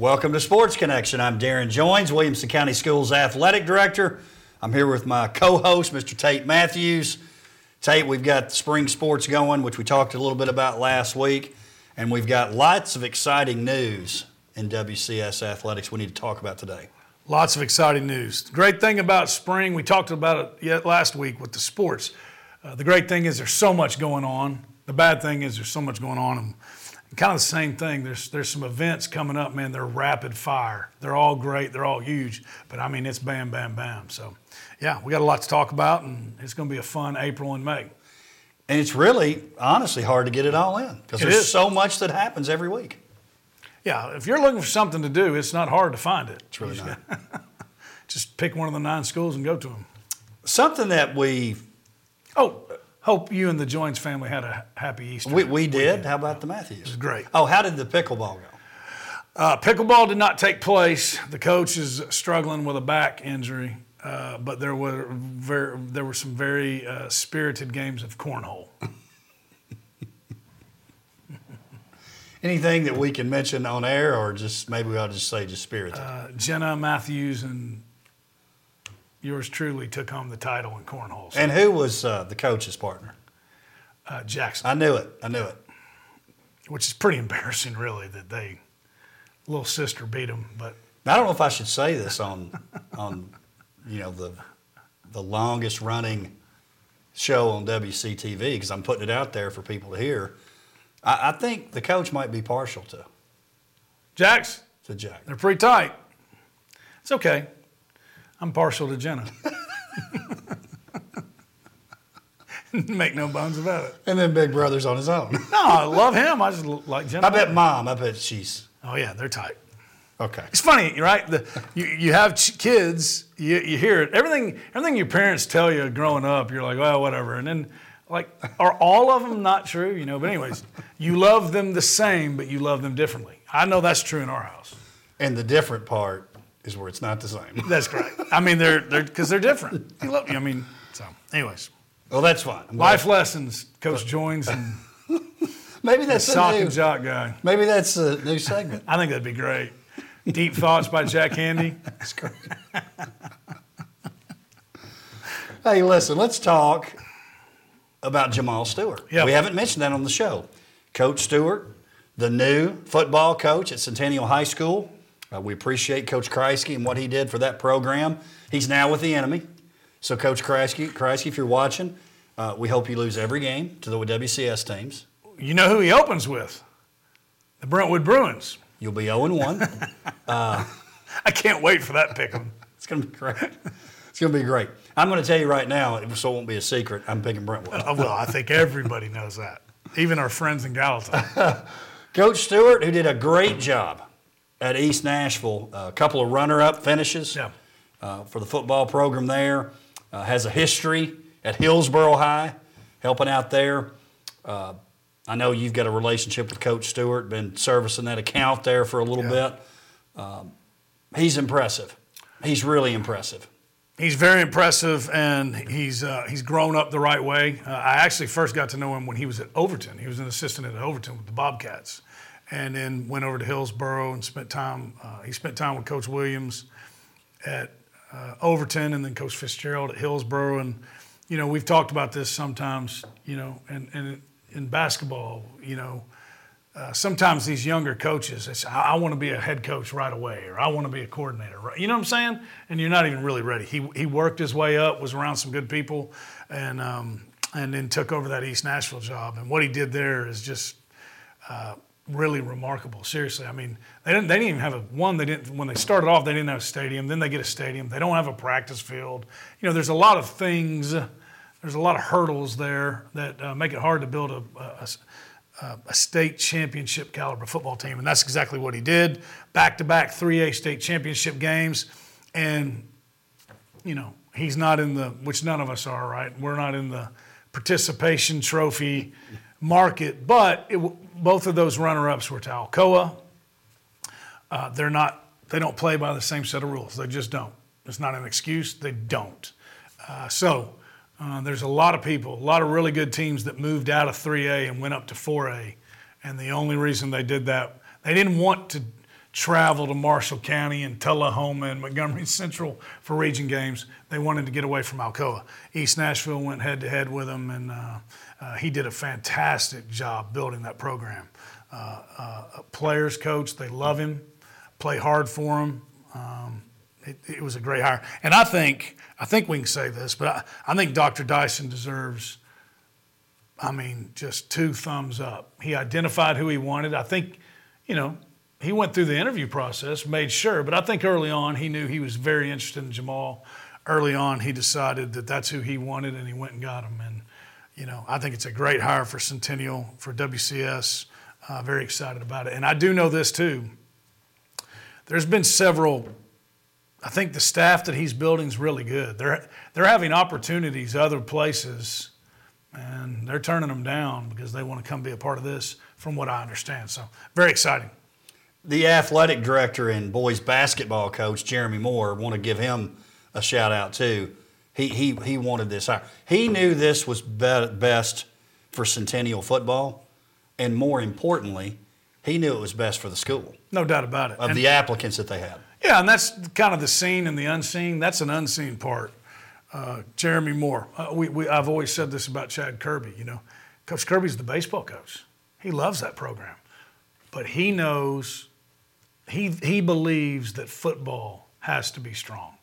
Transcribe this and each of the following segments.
Welcome to Sports Connection. I'm Darrin Joines, Williamson County Schools Athletic Director. I'm here with my co host, Mr. Tate Matthews. Tate, we've got spring sports going, which we talked a little bit about last week, and we've got lots of exciting news in WCS athletics we need to talk about today. Lots of exciting news. The great thing about spring, we talked about it last week with the sports. Uh, the great thing is there's so much going on. The bad thing is there's so much going on. And kind of the same thing. There's there's some events coming up, man. They're rapid fire. They're all great. They're all huge. But I mean, it's bam, bam, bam. So, yeah, we got a lot to talk about, and it's going to be a fun April and May. And it's really, honestly, hard to get it all in because there's is. so much that happens every week. Yeah, if you're looking for something to do, it's not hard to find it. It's really not. Just pick one of the nine schools and go to them. Something that we Oh, hope you and the Joines family had a happy Easter. we, we did. How about the Matthews? It was great. Oh, how did the pickleball go? Uh, pickleball did not take place. The coach is struggling with a back injury, uh, but there were very, there were some very uh, spirited games of cornhole. Anything that we can mention on air, or just maybe I'll just say just spirited? Uh, Jenna Matthews and yours truly took home the title in cornhole. And who was uh, the coach's partner? uh, Jackson, I knew it. I knew it. which is pretty embarrassing, really, that they little sister beat them. But I don't know if I should say this on on you know the the longest running show on WCTV because I'm putting it out there for people to hear. I, I think the coach might be partial to Jacks, to Jack. they're pretty tight. It's okay. I'm partial to Jenna. Make no bones about it. And then Big Brother's on his own. No, I love him. I just like Jenna. I bet mom. I bet she's Oh yeah, they're tight. okay. It's funny, right? The, you, you have ch- kids, you, you hear it. Everything, everything your parents tell you growing up, you're like, well, whatever. And then, like, are all of them not true? You know. But anyways, you love them the same, but you love them differently. I know that's true in our house. And the different part is where it's not the same. That's correct. I mean, they're they're because they're different. You love. I mean, so anyways, Well, that's fine. I'm glad- life lessons. Coach Joines and Maybe that's a sock new, and jock guy. Maybe that's a new segment. I think that'd be great. Deep thoughts by Jack Handey. That's great. hey, listen, let's talk about Jamal Stewart. Yep. We haven't mentioned that on the show. Coach Stewart, the new football coach at Centennial High School. Uh, we appreciate Coach Kreisky and what he did for that program. He's now with the enemy. So, Coach Kreisky, Kreisky if you're watching, uh, we hope you lose every game to the WCS teams. You know who he opens with? The Brentwood Bruins. You'll be 0 1. I can't wait for that pick 'em. It's going to be great. It's going to be great. I'm going to tell you right now, so it won't be a secret, I'm picking Brentwood. Oh, well, I think everybody knows that, even our friends in Gallatin. Coach Stewart, who did a great job at East Nashville, a couple of runner-up finishes Yeah. uh, for the football program there, uh, has a history at Hillsboro High, helping out there. Uh, I know you've got a relationship with Coach Stewart, been servicing that account there for a little Yeah. bit. Um, he's impressive. He's really impressive. He's very impressive, and he's uh, he's grown up the right way. Uh, I actually first got to know him when he was at Overton. He was an assistant at Overton with the Bobcats, and then went over to Hillsboro and spent time. Uh, he spent time with Coach Williams at uh, Overton, and then Coach Fitzgerald at Hillsboro. And you know, we've talked about this sometimes. You know, and and in basketball, you know. Uh, sometimes these younger coaches, it's, I, I want to be a head coach right away, or I want to be a coordinator. Right? You know what I'm saying? And you're not even really ready. He, he worked his way up, was around some good people, and um, and then took over that East Nashville job. And what he did there is just uh, really remarkable. Seriously, I mean, they didn't they didn't even have a one. They didn't when they started off. They didn't have a stadium. Then they get a stadium. They don't have a practice field. You know, there's a lot of things. There's a lot of hurdles there that uh, make it hard to build a, a, a, state championship caliber football team, and that's exactly what he did. Back to back 3A state championship games, and you know he's not in the which none of us are. Right, we're not in the participation trophy market, but it, both of those runner-ups were to Alcoa. Uh, they're not. They don't play by the same set of rules. They just don't. It's not an excuse. They don't. Uh, so uh, there's a lot of people, a lot of really good teams that moved out of 3A and went up to 4A, and the only reason they did that, they didn't want to travel to Marshall County and Tullahoma and Montgomery Central for region games. They wanted to get away from Alcoa. East Nashville went head to head with them, and uh, he did a fantastic job building that program. Uh, uh, players, coach, they love him, play hard for him. Um, it, it, was a great hire, and I think I think we can say this, but I, I think Dr. Dyson deserves. I mean, just two thumbs up. He identified who he wanted. I think, you know, he went through the interview process, made sure, but I think early on he knew he was very interested in Jamal. Early on, he decided that that's who he wanted, and he went and got him. And you know, I think it's a great hire for Centennial for WCS. Uh, very excited about it, and I do know this too. There's been several. I think the staff that he's building is really good. They're they're having opportunities other places, and they're turning them down because they want to come be a part of this. From what I understand, so very exciting the athletic director and boys basketball coach Jeremy Moore want to give him a shout out too. He he he wanted this hire. He knew this was be- best for Centennial football, and more importantly, he knew it was best for the school. No doubt about it. Of and, the applicants that they had. Yeah, and that's kind of the seen and the unseen. That's an unseen part. Uh, Jeremy Moore. Uh, we, we, I've always said this about Chad Kirby. You know, Coach Kirby's the baseball coach. He loves that program, but he knows he, he believes that football has to be strong.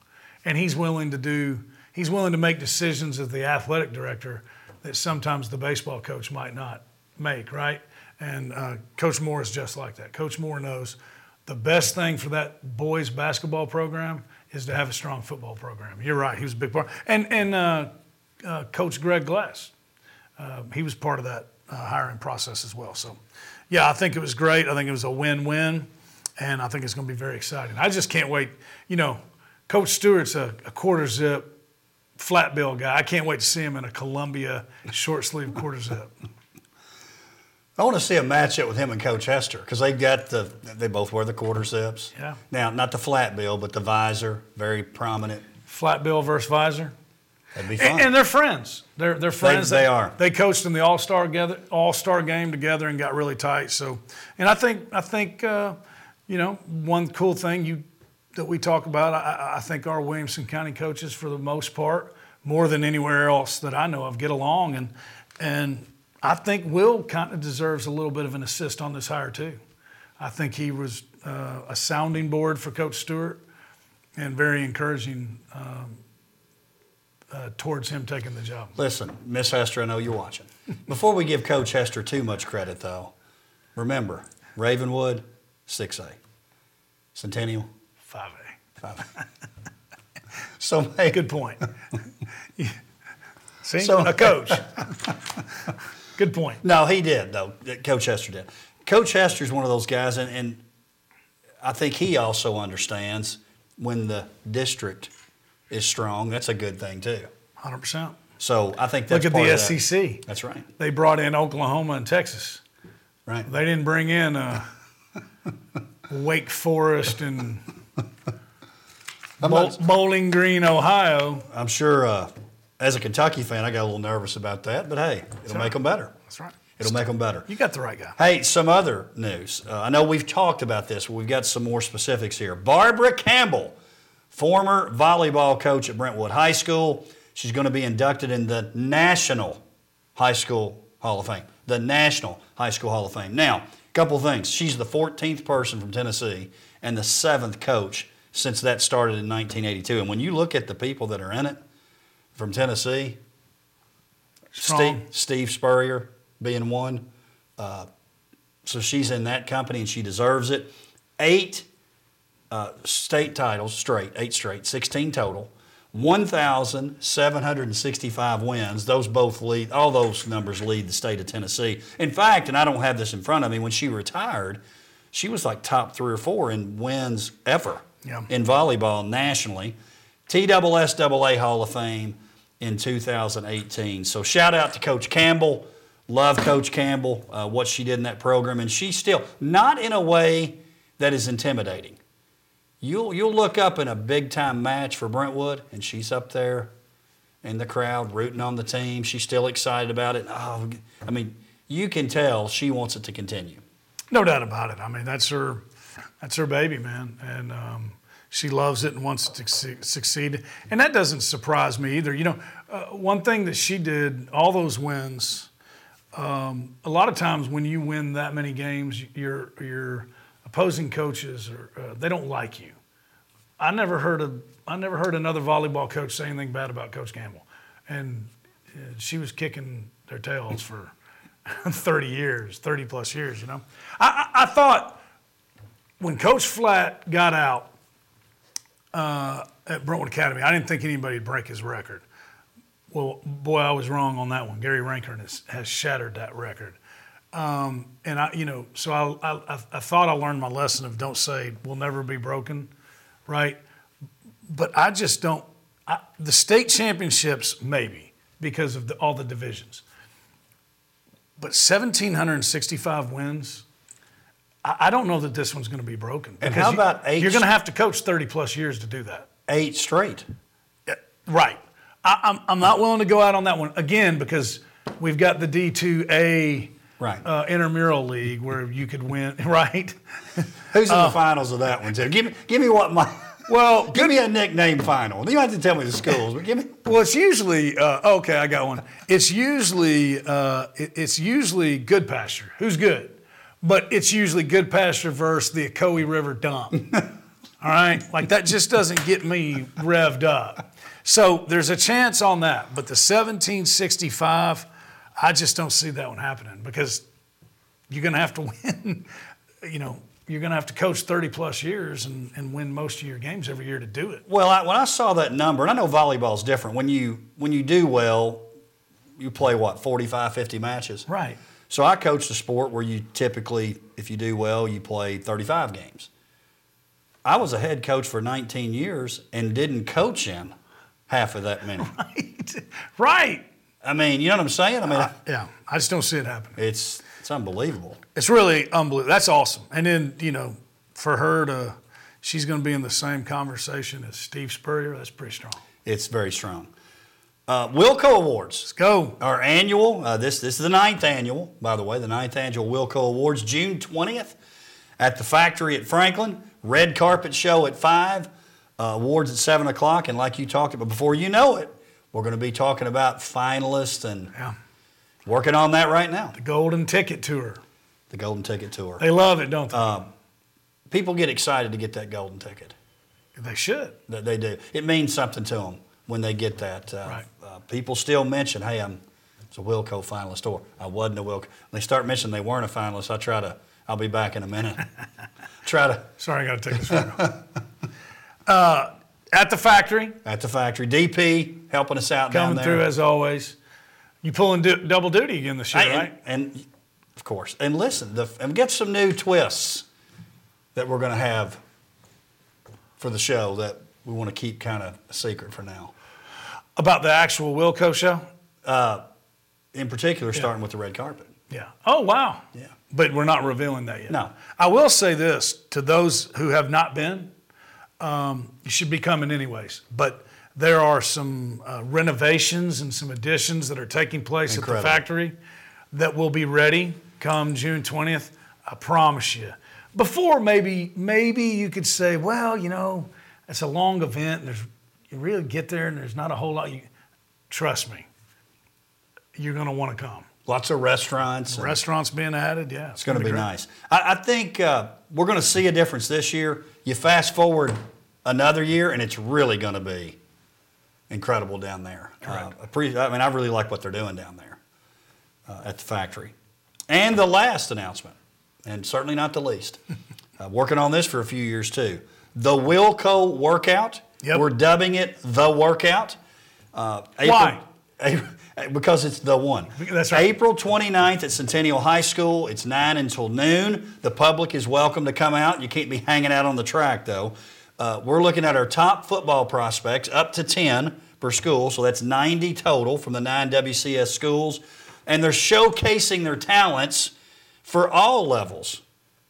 And he's willing to do, he's willing to make decisions as the athletic director that sometimes the baseball coach might not make, right? And uh, Coach Moore is just like that. Coach Moore knows the best thing for that boys basketball program is to have a strong football program. You're right. He was a big part. And, and uh, uh, Coach Greg Glass, uh, he was part of that uh, hiring process as well. So, yeah, I think it was great. I think it was a win win and I think it's going to be very exciting. I just can't wait. You know, Coach Stewart's a, a quarter zip flat bill guy. I can't wait to see him in a Columbia short sleeve quarter zip. I want to see a matchup with him and Coach Hester because they got the they both wear the quarter zips. Yeah. Now, not the flat bill, but the visor, very prominent. Flat bill versus visor. That'd be fun. And, and they're friends. They're they're friends. They, they are. They coached in the All Star together, All Star game together, and got really tight. So, and I think I think. Uh, you know, one cool thing you that we talk about, I, I, think our Williamson County coaches, for the most part, more than anywhere else that I know of, get along, and and I think Will kind of deserves a little bit of an assist on this hire too. I think he was uh, a sounding board for Coach Stewart, and very encouraging um, uh, towards him taking the job. Listen, Miss Hester, I know you're watching. Before we give Coach Hester too much credit, though, remember Ravenwood 6A. Centennial? 5A. 5A. so, hey. Good point. See, so, a coach. Good point. No, he did, though. Coach Hester did. Coach Hester's one of those guys, and, and I think he also understands when the district is strong, that's a good thing, too. 100%. So I think that's Look at the SEC. That. That's right. They brought in Oklahoma and Texas. Right. They didn't bring in. Uh, Wake Forest and Bo- Bowling Green, Ohio. I'm sure, uh, as a Kentucky fan, I got a little nervous about that, but hey, it'll right. make them better. That's right. It'll make them better. You got the right guy. Hey, some other news. Uh, I know we've talked about this, but we've got some more specifics here. Barbara Campbell, former volleyball coach at Brentwood High School, she's going to be inducted in the National High School Hall of Fame. The National High School Hall of Fame. Now, a Couple things. She's the 14th person from Tennessee and the seventh coach since that started in 1982. And when you look at the people that are in it from Tennessee, Steve, Steve, Spurrier being one. Uh, so she's in that company and she deserves it. Eight uh, state titles straight, eight straight, 16 total. 1,765 wins. Those both lead, all those numbers lead the state of Tennessee. In fact, and I don't have this in front of me, when she retired, she was like top three or four in wins ever yeah. in volleyball nationally. TSSAA Hall of Fame in 2018. So shout out to Coach Campbell. Love Coach Campbell, uh, what she did in that program. And she's still, not in a way that is intimidating You'll, you'll look up in a big time match for Brentwood, and she's up there in the crowd rooting on the team. She's still excited about it. Oh, I mean, you can tell she wants it to continue. No doubt about it. I mean, that's her. That's her baby, man, and um, she loves it and wants to succeed. And that doesn't surprise me either. You know, uh, one thing that she did, all those wins. Um, a lot of times when you win that many games, your your opposing coaches are uh, they don't like you. I never heard of I never heard another volleyball coach say anything bad about Coach Campbell, and uh, she was kicking their tails for 30 years, 30 plus years. You know, I, I, I thought when Coach Flatt got out uh, at Brentwood Academy, I didn't think anybody would break his record. Well, boy, I was wrong on that one. Gary Rankin has, has shattered that record. Um, and I, you know, so I, I, I thought I learned my lesson of don't say we'll never be broken, right? But I just don't. I, the state championships, maybe because of the, all the divisions. But 1,765 wins, I, don't know that this one's going to be broken. And how about eight? You're going to have to coach 30 plus years to do that. Eight straight. Right. I, I'm, I'm not willing to go out on that one again because we've got the D2A right. Uh, intramural league where you could win, right? Who's in uh, the finals of that one, Tim? Give me, give me what my. Well, give me a nickname final. You don't have to tell me the schools, but give me. Well, it's usually uh, okay. I got one. It's usually uh, it, it's usually Goodpasture. Who's good? But it's usually Goodpasture versus the Ocoee River dump. All right, like that just doesn't get me revved up. So there's a chance on that, but the 1765, I just don't see that one happening because you're going to have to win. You know, you're going to have to coach 30 plus years and, and win most of your games every year to do it. Well, I, when I saw that number, and I know volleyball's different. When you when you do well, you play what 45, 50 matches. Right. So I coached a sport where you typically, if you do well, you play 35 games. I was a head coach for 19 years and didn't coach him half of that many. Right. Right. I mean, you know what I'm saying? I mean, uh, yeah, I just don't see it happening. It's it's unbelievable. It's really unbelievable. That's awesome. And then you know, for her to, she's going to be in the same conversation as Steve Spurrier. That's pretty strong. It's very strong. Uh, Wilco Awards. Let's go. Our annual. Uh, this this is the ninth annual, by the way. The ninth annual Wilco Awards, June twentieth, at the factory at Franklin. Red carpet show at five. Uh, awards at seven o'clock, and like you talked about, before you know it, we're going to be talking about finalists and yeah. working on that right now. The Golden Ticket Tour. The Golden Ticket Tour. They love it, don't they? Um, people get excited to get that golden ticket. They should. That they do. It means something to them when they get that. Uh, right. Uh, people still mention, "Hey, I'm it's a Wilco finalist," or "I wasn't a Wilco." When they start mentioning they weren't a finalist, I try to. I'll be back in a minute. try to. Sorry, I got to take this photo. uh, at the factory. At the factory. DP helping us out Coming through as always. You pulling du- double duty again this year, I, right? And, and, of course. And listen, the, and get some new twists that we're going to have for the show that we want to keep kind of a secret for now. About the actual Wilco show? Uh, in particular, starting with the red carpet. Yeah. Oh, wow. Yeah. But we're not revealing that yet. No. I will say this to those who have not been, um, you should be coming anyways. But there are some uh, renovations and some additions that are taking place Incredible. at the factory that will be ready come June 20th. I promise you. Before maybe maybe you could say, well, you know, it's a long event. And there's you really get there and there's not a whole lot. You trust me, you're going to want to come. Lots of restaurants. Restaurants being added, yeah. It's, going to be, nice. I, I think uh, we're going to see a difference this year. You fast forward another year, and it's really going to be incredible down there. Uh, I, I mean, I really like what they're doing down there uh, at the factory. And the last announcement, and certainly not the least, uh, working on this for a few years too. The Wilco Workout. Yep. We're dubbing it the Workout. Uh, Why? April, because it's the one. That's right. April 29th at Centennial High School. It's 9 until noon. The public is welcome to come out. You can't be hanging out on the track, though. Uh, we're looking at our top football prospects, up to 10 per school, so that's 90 total from the nine WCS schools. And they're showcasing their talents for all levels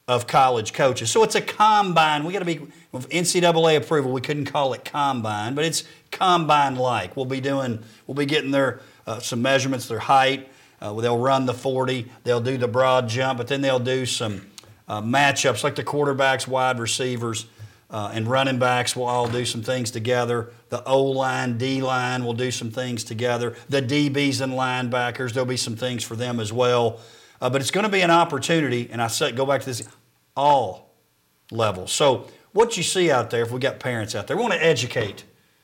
of college coaches. So it's a combine. We got to be with NCAA approval. We couldn't call it combine, but it's combine like. We'll be doing. We'll be getting their uh, some measurements, their height. Uh, they'll run the 40. They'll do the broad jump, but then they'll do some uh, matchups like the quarterbacks, wide receivers, uh, and running backs will all do some things together. The O line, D line will do some things together. The DBs and linebackers, there'll be some things for them as well. Uh, but it's going to be an opportunity, and I say, go back to this all levels. So, what you see out there, if we got parents out there, we want to educate.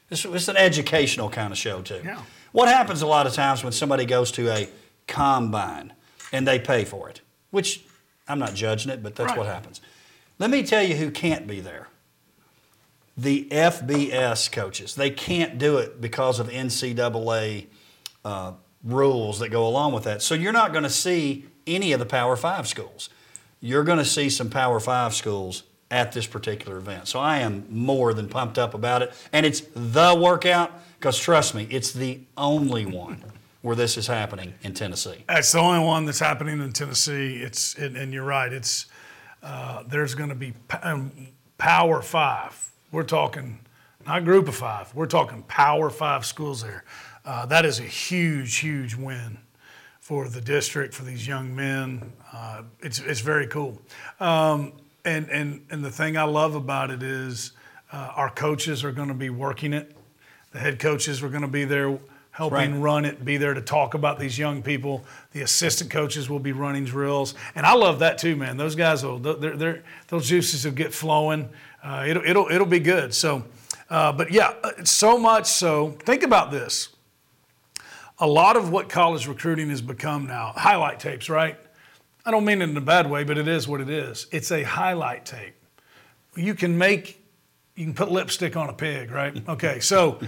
This, it's an educational kind of show, too. Yeah. What happens a lot of times when somebody goes to a combine and they pay for it, which I'm not judging it, but that's Right. what happens. Let me tell you who can't be there the FBS coaches. They can't do it because of NCAA uh, rules that go along with that. So you're not going to see any of the Power Five schools. You're going to see some Power Five schools at this particular event. So I am more than pumped up about it. And it's the workout because trust me, it's the only one where this is happening in Tennessee. That's the only one that's happening in Tennessee. It's and, and you're right. It's uh, there's going to be p- um, Power Five. We're talking not Group of Five. We're talking Power Five schools there. Uh, that is a huge, huge win for the district for these young men. Uh, it's it's very cool. Um, and and and the thing I love about it is uh, our coaches are going to be working it. The head coaches are going to be there helping Right. run it, be there to talk about these young people. The assistant coaches will be running drills, and I love that too, man. Those guys will, they're, they're, those juices will get flowing. Uh, it'll, it'll, it'll be good. So, uh, but yeah, uh, so much so. Think about this. A lot of what college recruiting has become now, highlight tapes, right? I don't mean it in a bad way, but it is what it is. It's a highlight tape. You can make you can put lipstick on a pig, right? Okay, so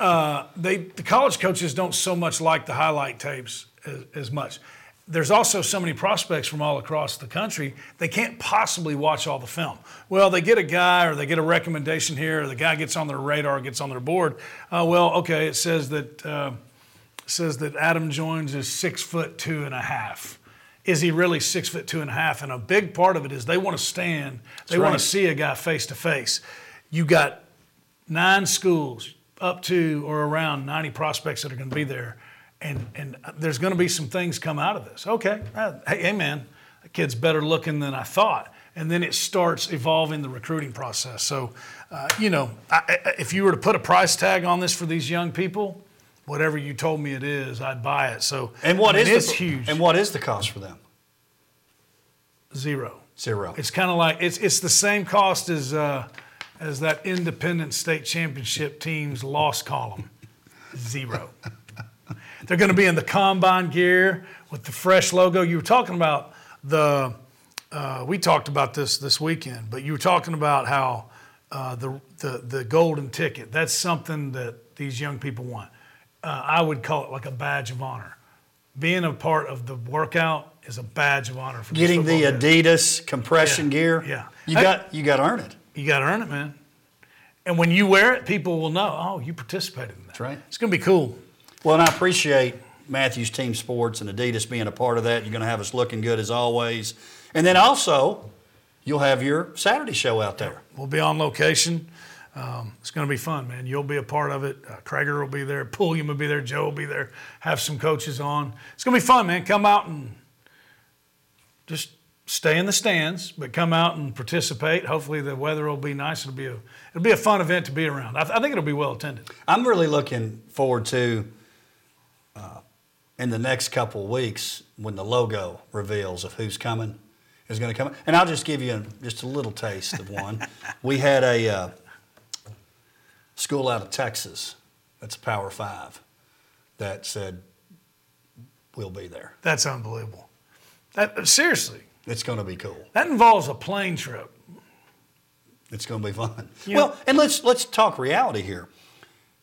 uh, they the college coaches don't so much like the highlight tapes as, as much. There's also so many prospects from all across the country, they can't possibly watch all the film. Well, they get a guy or they get a recommendation here, or the guy gets on their radar, gets on their board. Uh, well, okay, it says that uh, says that Adam Jones is six foot two and a half. Is he really six foot two and a half? And a big part of it is they want to stand, they want to see a guy face to face. You got nine schools, up to or around 90 prospects that are going to be there. And, and there's going to be some things come out of this. Okay, uh, hey, hey man, that kid's better looking than I thought. And then it starts evolving the recruiting process. So, uh, you know, I, I- if you were to put a price tag on this for these young people, whatever you told me it is, I'd buy it. So, And what I mean, is it's the, huge? And what is the cost for them? Zero. Zero. It's kind of like it's it's the same cost as uh, as that independent state championship team's loss column. Zero. They're going to be in the combine gear with the fresh logo. You were talking about the. Uh, we talked about this this weekend, but you were talking about how uh, the, the the golden ticket. That's something that these young people want. Uh, I would call it like a badge of honor. Being a part of the workout is a badge of honor for Getting the. Adidas compression Yeah, gear. yeah. You Hey- got you got to earn it. You got to earn it, man. And when you wear it, people will know, oh, you participated in that. That's right. It's going to be cool. Well, and I appreciate Matthews Team Sports and Adidas being a part of that. You're going to have us looking good as always. And then also, you'll have your Saturday show out there. We'll be on location. Um, it's going to be fun, man. You'll be a part of it. Uh, Krager will be there. Pulliam will be there. Joe will be there. Have some coaches on. It's going to be fun, man. Come out and just stay in the stands, but come out and participate. Hopefully, the weather will be nice. It'll be a it'll be a fun event to be around. I, I think it'll be well attended. I'm really looking forward to uh, in the next couple weeks when the logo reveals of who's coming is going to come. And I'll just give you a, just a little taste of one. we had a uh, school out of Texas that's a Power Five that said we'll be there. That's unbelievable. That seriously, It's going to be cool. that involves a plane trip. It's going to be fun. Well, and let's let's talk reality here.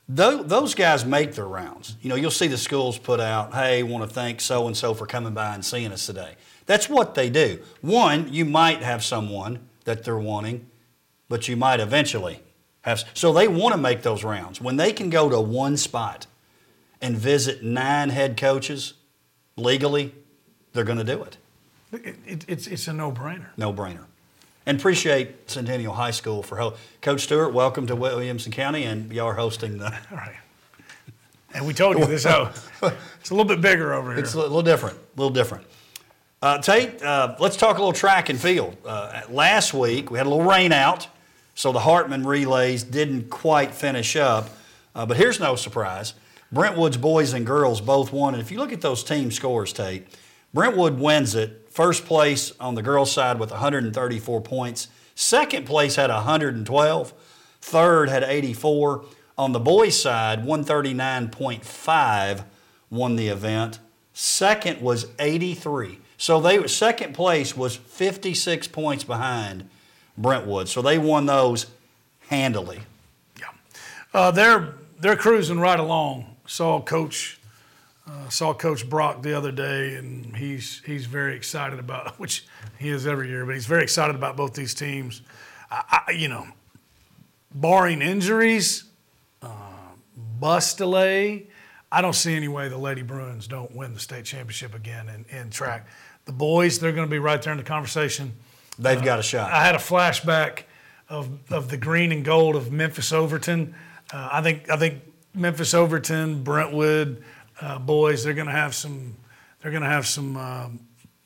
Tho- Those guys make their rounds. You know, you'll see the schools put out, "Hey, want to thank so and so for coming by and seeing us today." That's what they do. One, you might have someone that they're wanting, but you might eventually have. So they want to make those rounds. When they can go to one spot and visit nine head coaches legally, they're going to do it. It, it, it's it's a no brainer. No brainer. And appreciate Centennial High School for ho- Coach Stewart. Welcome to Williamson County, and y'all are hosting the. All right. And we told you this how it's a little bit bigger over here. It's a little different. A little different. Uh, Tate, uh, let's talk a little track and field. Uh, last week we had a little rain out, so the Hartman relays didn't quite finish up. Uh, but here's no surprise: Brentwood's boys and girls both won. And if you look at those team scores, Tate, Brentwood wins it. First place on the girls' side with 134 points. Second place had 112. Third had 84. On the boys' side, 139.5 won the event. Second was 83. So they second place was 56 points behind Brentwood. So they won those handily. Yeah, uh, they're they're cruising right along. Saw Coach uh, saw Coach Brock the other day, and he's he's very excited about which he is every year, but he's very excited about both these teams. I, I, you know, barring injuries, uh, bus delay, I don't see any way the Lady Bruins don't win the state championship again in, in track. The boys, they're going to be right there in the conversation. They've got a shot. I had a flashback of, of the green and gold of Memphis Overton. Uh, I think I think Memphis Overton, Brentwood uh, boys, they're going to have some they're going to have some um,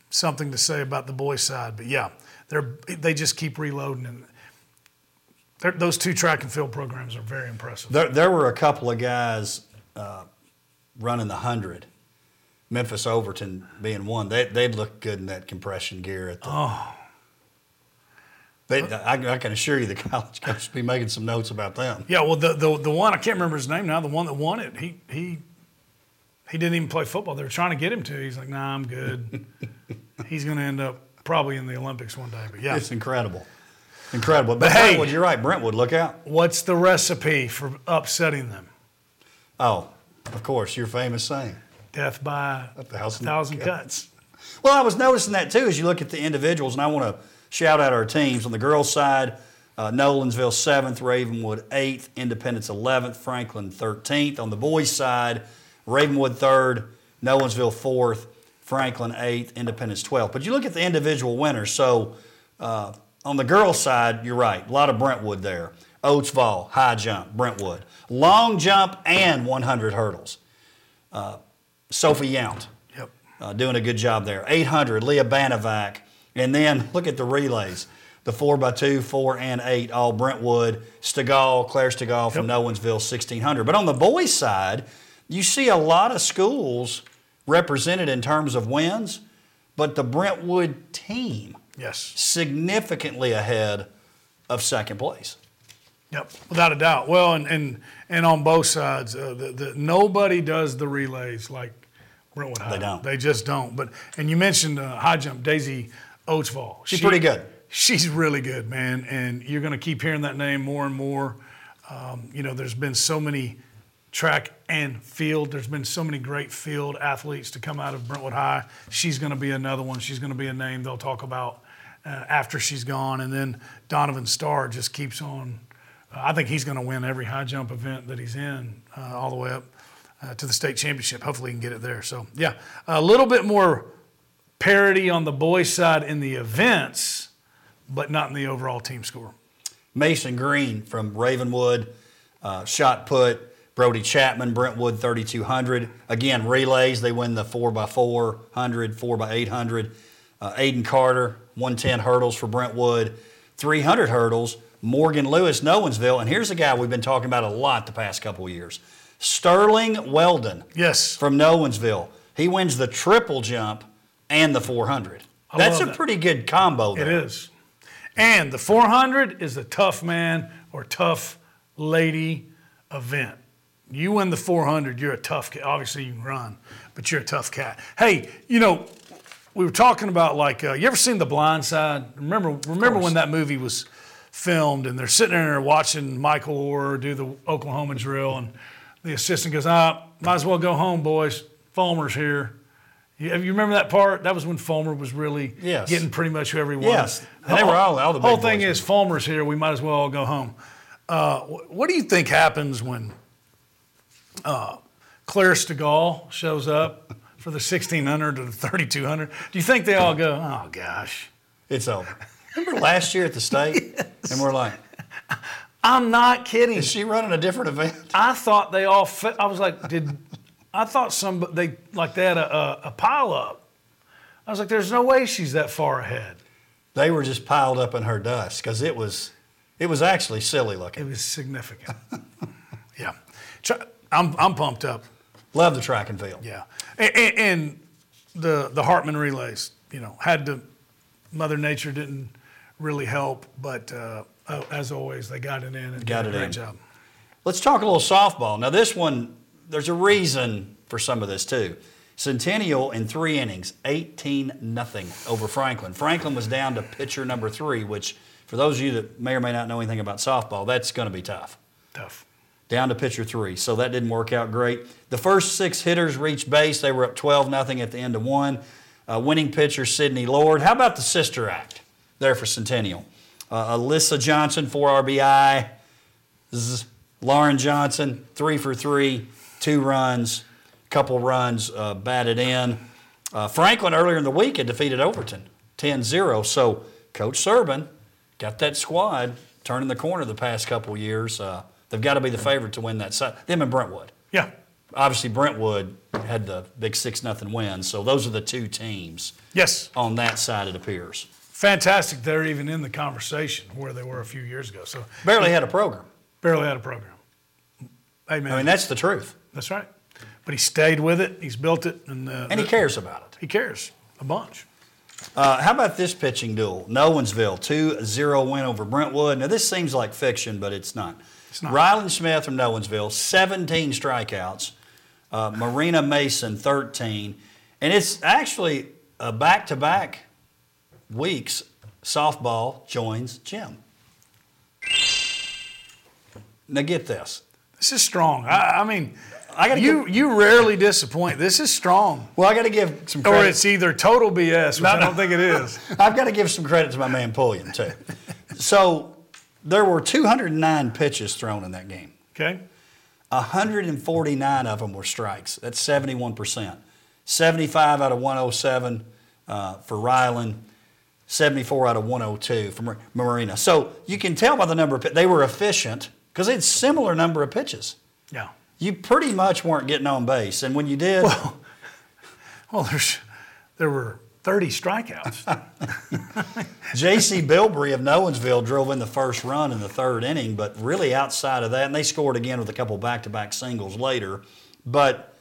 something to say about the boys side. But yeah, they're they just keep reloading and those two track and field programs are very impressive. There, there were a couple of guys uh, running the hundred Memphis Overton being one, they, they'd look good in that compression gear. At the, oh. They, I, I, can assure you the college coach will be making some notes about them. Yeah, well, the, the, the one, I can't remember his name now, the one that won it, he, he, he didn't even play football. They were trying to get him to. He's like, nah, I'm good. He's going to end up probably in the Olympics one day. But yeah. It's incredible. Incredible. But, but hey, Brentwood, you're right. Brentwood, look out. What's the recipe for upsetting them? Oh, of course, your famous saying death by a thousand, a thousand cuts. Well, I was noticing that too as you look at the individuals, and I want to shout out our teams. On the girls' side, uh, Nolensville 7th, Ravenwood 8th, Independence 11th, Franklin 13th. On the boys' side, Ravenwood 3rd, Nolensville 4th, Franklin 8th, Independence 12th. But you look at the individual winners. So uh, on the girls' side, you're right, a lot of Brentwood there. Oatsville, high jump, Brentwood. Long jump and 100 hurdles. Uh, Sophie Yount. Yep. Uh, doing a good job there. 800, Leah Banavac. And then look at the relays. The 4x2, 4 and 8, all Brentwood. Stegall, Claire Stegall from yep. Nolensville, 1600. But on the boys' side, you see a lot of schools represented in terms of wins, but the Brentwood team yes. significantly ahead of second place. Yep, without a doubt. Well, and and, and on both sides, uh, the, the, nobody does the relays like Brentwood High. They don't. They just don't. But and you mentioned uh, high jump, Daisy Oatsville. She's she, pretty good. She's really good, man. And you're going to keep hearing that name more and more. Um, you know, there's been so many track and field. There's been so many great field athletes to come out of Brentwood High. She's going to be another one. She's going to be a name they'll talk about uh, after she's gone. And then Donovan Starr just keeps on I think he's going to win every high jump event that he's in, uh, all the way up uh, to the state championship. Hopefully, he can get it there. So, yeah, a little bit more parity on the boys' side in the events, but not in the overall team score. Mason Green from Ravenwood, uh, shot put. Brody Chapman, Brentwood 3200. Again, relays, they win the 4x400, 4x800. Uh, Aiden Carter, 110 hurdles for Brentwood, 300 hurdles Morgan Lewis, Nolensville. And here's a guy we've been talking about a lot the past couple years Sterling Weldon. Yes. From Nolensville. He wins the triple jump and the 400. I That's a that. pretty good combo there. It is. And the 400 is a tough man or tough lady event. You win the 400, you're a tough cat. Obviously, you can run, but you're a tough cat. Hey, you know, we were talking about like, uh, you ever seen The Blind Side? Remember, remember when that movie was filmed, and they're sitting there watching Michael Oher do the Oklahoma drill, and the assistant goes, "Ah, might as well go home, boys. Fulmer's here." You, you remember that part? That was when Fulmer was really yes. getting pretty much who everyone. Yes, and they were all, all the whole thing boys. is Fulmer's here. We might as well all go home. Uh, what do you think happens when uh, Claire Stegall shows up for the 1600 or the 3200? Do you think they all go, "Oh gosh, it's over"? Remember last year at the state? yes. And we're like, I'm not kidding. Is she running a different event? I thought they all fit. I was like, did I thought some they like they had a, a, a pile up I was like, there's no way she's that far ahead. They were just piled up in her dust because it was, it was actually silly looking. It was significant. yeah. I'm, I'm pumped up. Love the track and field. Yeah. And, and, the, the Hartman relays, you know, had to, Mother Nature didn't really help, but uh, uh, as always, they got it in and Got did a great in. job. Let's talk a little softball. Now, this one, there's a reason for some of this too. Centennial in three innings, 18 nothing over Franklin. Franklin was down to pitcher number three, which, for those of you that may or may not know anything about softball, that's going to be tough. Tough. Down to pitcher three, so that didn't work out great. The first six hitters reached base. They were up 12 nothing at the end of one. Uh, winning pitcher Sidney Lord. How about the sister act there for Centennial? Uh, Alyssa Johnson, four RBI. Lauren Johnson, three for three, two runs, couple runs uh, batted in. Uh, Franklin earlier in the week had defeated Overton 10 0. So Coach Serban got that squad turning the corner the past couple years. Uh, they've got to be the favorite to win that side. Them and Brentwood. Yeah. Obviously, Brentwood had the big 6 0 win. So those are the two teams Yes. on that side, it appears. Fantastic. They're even in the conversation where they were a few years ago. So Barely had a program. barely had a program. Man. I mean, that's the truth. That's right. But he stayed with it. He's built it. And, uh, And he cares about it. he cares a bunch. Uh, how about this pitching duel? Nolensville, 2 0 win over Brentwood. Now, this seems like fiction, but it's not. It's not. Ryland Smith from Nolensville, 17 strikeouts. Uh, Marina Mason, 13. And it's actually a back to back weeks softball joins Jim. Now, get this. This is strong. I, I mean, I gotta you you rarely disappoint. This is strong. Well, I got to give some Or credit. it's either total BS, which No, I don't think it is. I've got to give some credit to my man Pulliam, too. so, there were 209 pitches thrown in that game. Okay. 149 of them were strikes. That's 71%. 75 out of 107 uh, for Ryland, 74 out of 102 for Mar- Marina. So you can tell by the number of they were efficient because they had similar number of pitches. Yeah. You pretty much weren't getting on base, and when you did, Well, there's there were 30 strikeouts. J.C. Bilbrey of Nolensville drove in the first run in the third inning, but really outside of that, and they scored again with a couple back-to-back singles later. But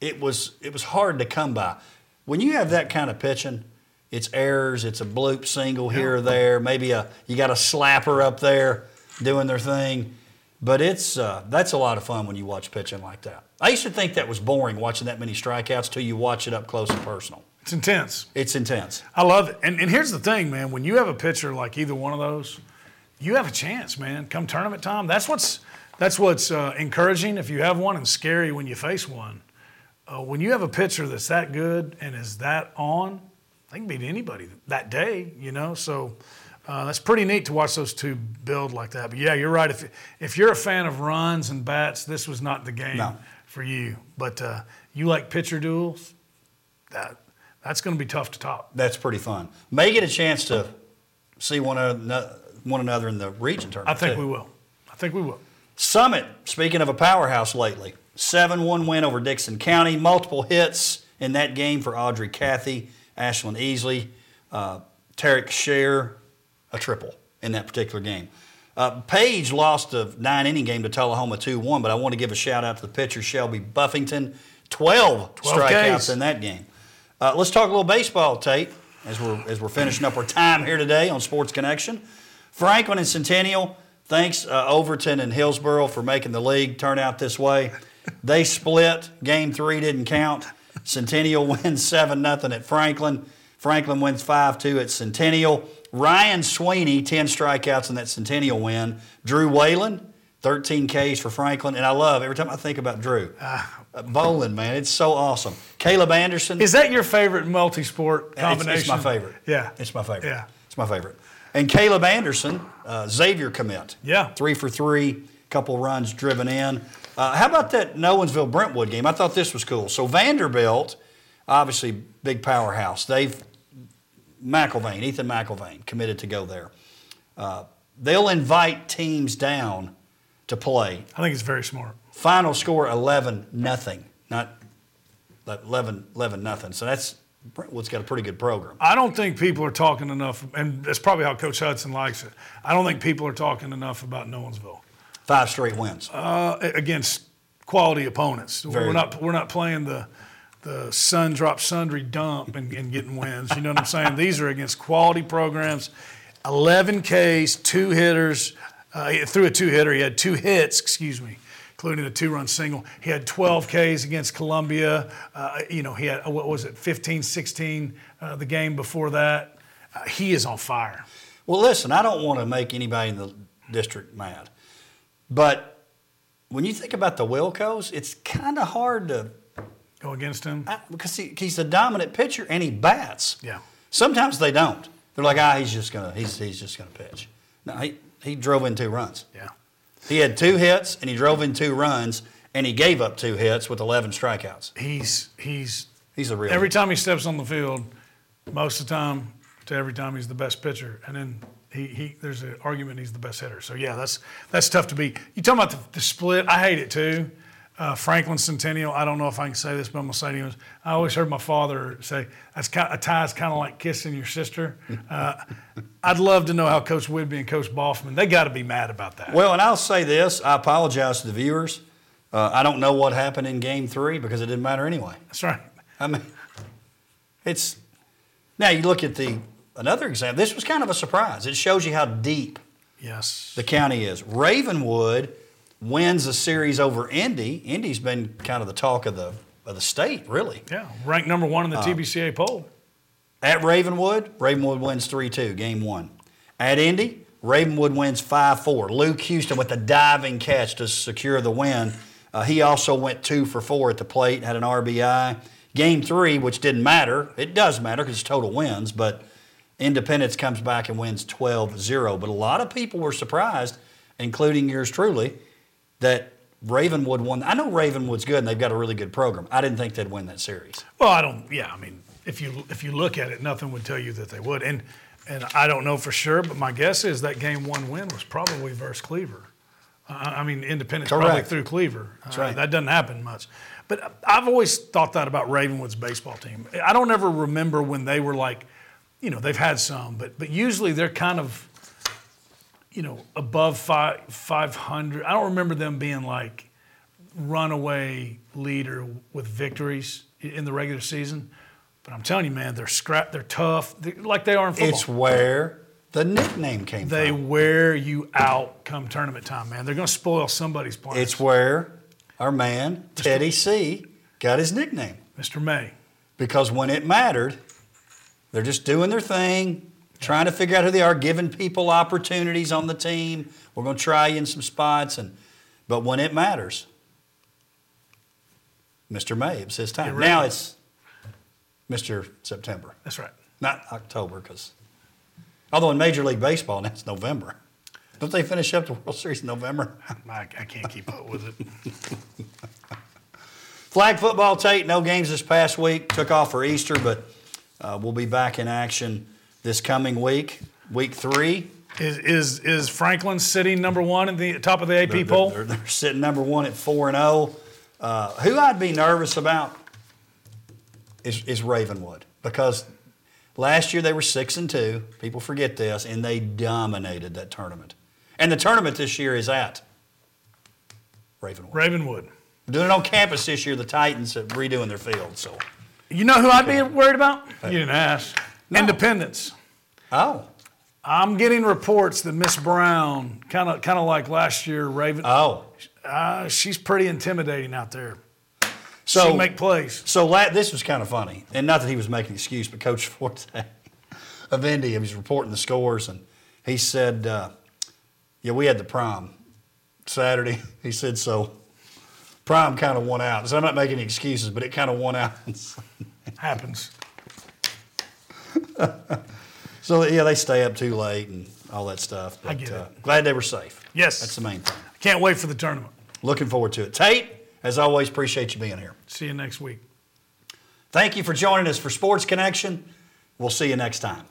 it was it was hard to come by. When you have that kind of pitching, it's errors, it's a bloop single here or there, maybe a you got a slapper up there doing their thing. But it's uh, that's a lot of fun when you watch pitching like that. I used to think that was boring watching that many strikeouts till you watch it up close and personal. It's intense. It's intense. I love it. And, and here's the thing, man. When you have a pitcher like either one of those, you have a chance, man. Come tournament time, that's what's that's what's uh, encouraging if you have one, and scary when you face one. Uh, when you have a pitcher that's that good and is that on, they can beat anybody that day. You know, so uh, that's pretty neat to watch those two build like that. But yeah, you're right. If if you're a fan of runs and bats, this was not the game No. for you. But uh, you like pitcher duels, that that's going to be tough to top. That's pretty fun. May get a chance to see one, ano- one another in the region tournament. I think too. we will. I think we will. Summit, speaking of a powerhouse lately, 7 1 win over Dickson County. Multiple hits in that game for Audrey Cathy, Ashlyn Easley, uh, Tarek Scher, a triple in that particular game. Uh, Page lost a nine inning game to Tullahoma 2 1, but I want to give a shout out to the pitcher, Shelby Buffington. 12, 12 strikeouts Ks. in that game. Uh, let's talk a little baseball, Tate, as we're, as we're finishing up our time here today on Sports Connection. Franklin and Centennial, thanks uh, Overton and Hillsboro for making the league turn out this way. They split. Game three didn't count. Centennial wins 7 0 at Franklin. Franklin wins 5 2 at Centennial. Ryan Sweeney, 10 strikeouts in that Centennial win. Drew Whalen, 13 Ks for Franklin. And I love, every time I think about Drew, uh, bowling, man, it's so awesome. Caleb Anderson. Is that your favorite multi-sport It's- combination? It's, my favorite. Yeah. It's my favorite. Yeah. It's my favorite. And Caleb Anderson, uh, Xavier commit. Yeah. Three for three, couple runs driven in. Uh, how about that Nolensville Brentwood game? I thought this was cool. So Vanderbilt, obviously big powerhouse. They've McIlvain, Ethan McIlvain, committed to go there. Uh, they'll invite teams down to play. I think it's very smart. Final score 11 nothing, not 11 11 nothing. So that's Brentwood's got a pretty good program. I don't think people are talking enough, and that's probably how Coach Hudson likes it. I don't think people are talking enough about Nolensville Five straight wins. uh, against quality opponents. Very we're not we're not playing the the sun drop sundry dump and, and getting wins. You know what I'm saying? These are against quality programs. 11 Ks, two hitters. Uh, threw a two hitter. He had two hits. Excuse me. Including a two-run single. He had 12 Ks against Columbia. Uh, you know, he had what was it, 15, 16 uh, the game before that. Uh, he is on fire. Well, listen, I don't want to make anybody in the district mad, but when you think about the Wilcos, it's kind of hard to Go against him. I- because he, he's a dominant pitcher and he bats. Yeah. Sometimes they don't. They're like, ah, he's just gonna he's he's just gonna pitch. No, he he drove in two runs. Yeah. He had two hits and he drove in two runs and he gave up two hits with 11 strikeouts. He's he's He's a real Every time he steps on the field, most of the time to every time he's the best pitcher, and then he, he there's an argument he's the best hitter. So yeah, that's that's tough to be. You talking about the, the split? I hate it too. Uh, Franklin Centennial. I don't know if I can say this, but I'm gonna say it. anyways. I always heard my father say that's kind a tie is kind of like kissing your sister. Uh, I'd love to know how Coach Whidbey and Coach Boffman they got to be mad about that. Well, and I'll say this I apologize to the viewers. Uh, I don't know what happened in game three because it didn't matter anyway. That's right. I mean, it's now you look at the another example. This was kind of a surprise. It shows you how deep Yes. the county is. Ravenwood wins a series over Indy. Indy's been kind of the talk of the of the state, really. Yeah. Ranked number one in Uh, the TBCA poll. At Ravenwood, Ravenwood wins 3 2, game one. At Indy, Ravenwood wins 5 4. Luke Houston with a diving catch to secure the win. Uh, he also went 2 for 4 at the plate, had an RBI. Game three, which didn't matter, it does matter because it's total wins, but Independence comes back and wins 12 0. But a lot of people were surprised, including yours truly, that Ravenwood won. I know Ravenwood's good and they've got a really good program. I didn't think they'd win that series. Well, I don't. Yeah, I mean, if you if you look at it, nothing would tell you that they would. And and I don't know for sure, but my guess is that game one win was probably versus Cleaver. Uh, I mean, Independence probably through Cleaver. That's right. That doesn't happen much. But I've always thought that about Ravenwood's baseball team. I don't ever remember when they were like, you know, they've had some, but but usually they're kind of, you know, above five five hundred. I don't remember them being like runaway leader with victories in the regular season. But I'm telling you, man, they're scrap. They're tough, They're like they are in football. It's where the nickname came they from. They wear you out come tournament time, man. They're going to spoil somebody's plans. It's where our man, Teddy C, got his nickname. Mr. May. Because when it mattered, they're just doing their thing, trying to figure out who they are, giving people opportunities on the team. We're going to try you in some spots. and But when it matters, Mr. May, it's his time. Now it's Mr. September, That's right. not October, because although in Major League Baseball, now it's November. Don't they finish up the World Series in November? I, I can't keep up with it. Flag football, Tate, no games this past week. Took off for Easter, but uh, we'll be back in action this coming week, week three. Is is is Franklin sitting number one at the top of the AP They're, poll? they're, they're sitting number one at four and zero. Uh, who I'd be nervous about is, is Ravenwood because last year they were six and two. People forget this, and they dominated that tournament. And the tournament this year is at Ravenwood. Ravenwood. Doing it on campus this year. The Titans are redoing their field. So, You know who I'd be worried about? You didn't ask. Independence. Oh, I'm getting reports that Miss Brown, kind of kind of like last year, Raven. oh. Uh, she's pretty intimidating out there. So she make plays. So la- this was kind of funny, and not that he was making an excuse, but Coach Forte of Indy, he was reporting the scores, and he said, uh, "Yeah, we had the prom Saturday." He said, "So prom kind of won out." So I'm not making any excuses, but it kind of won out. Happens. So yeah, they stay up too late and all that stuff. But I get it. Uh, glad they were safe. Yes. that's the main thing. Can't wait for the tournament. Looking forward to it. Tate, as always, appreciate you being here. See you next week. Thank you for joining us for Sports Connection. We'll see you next time.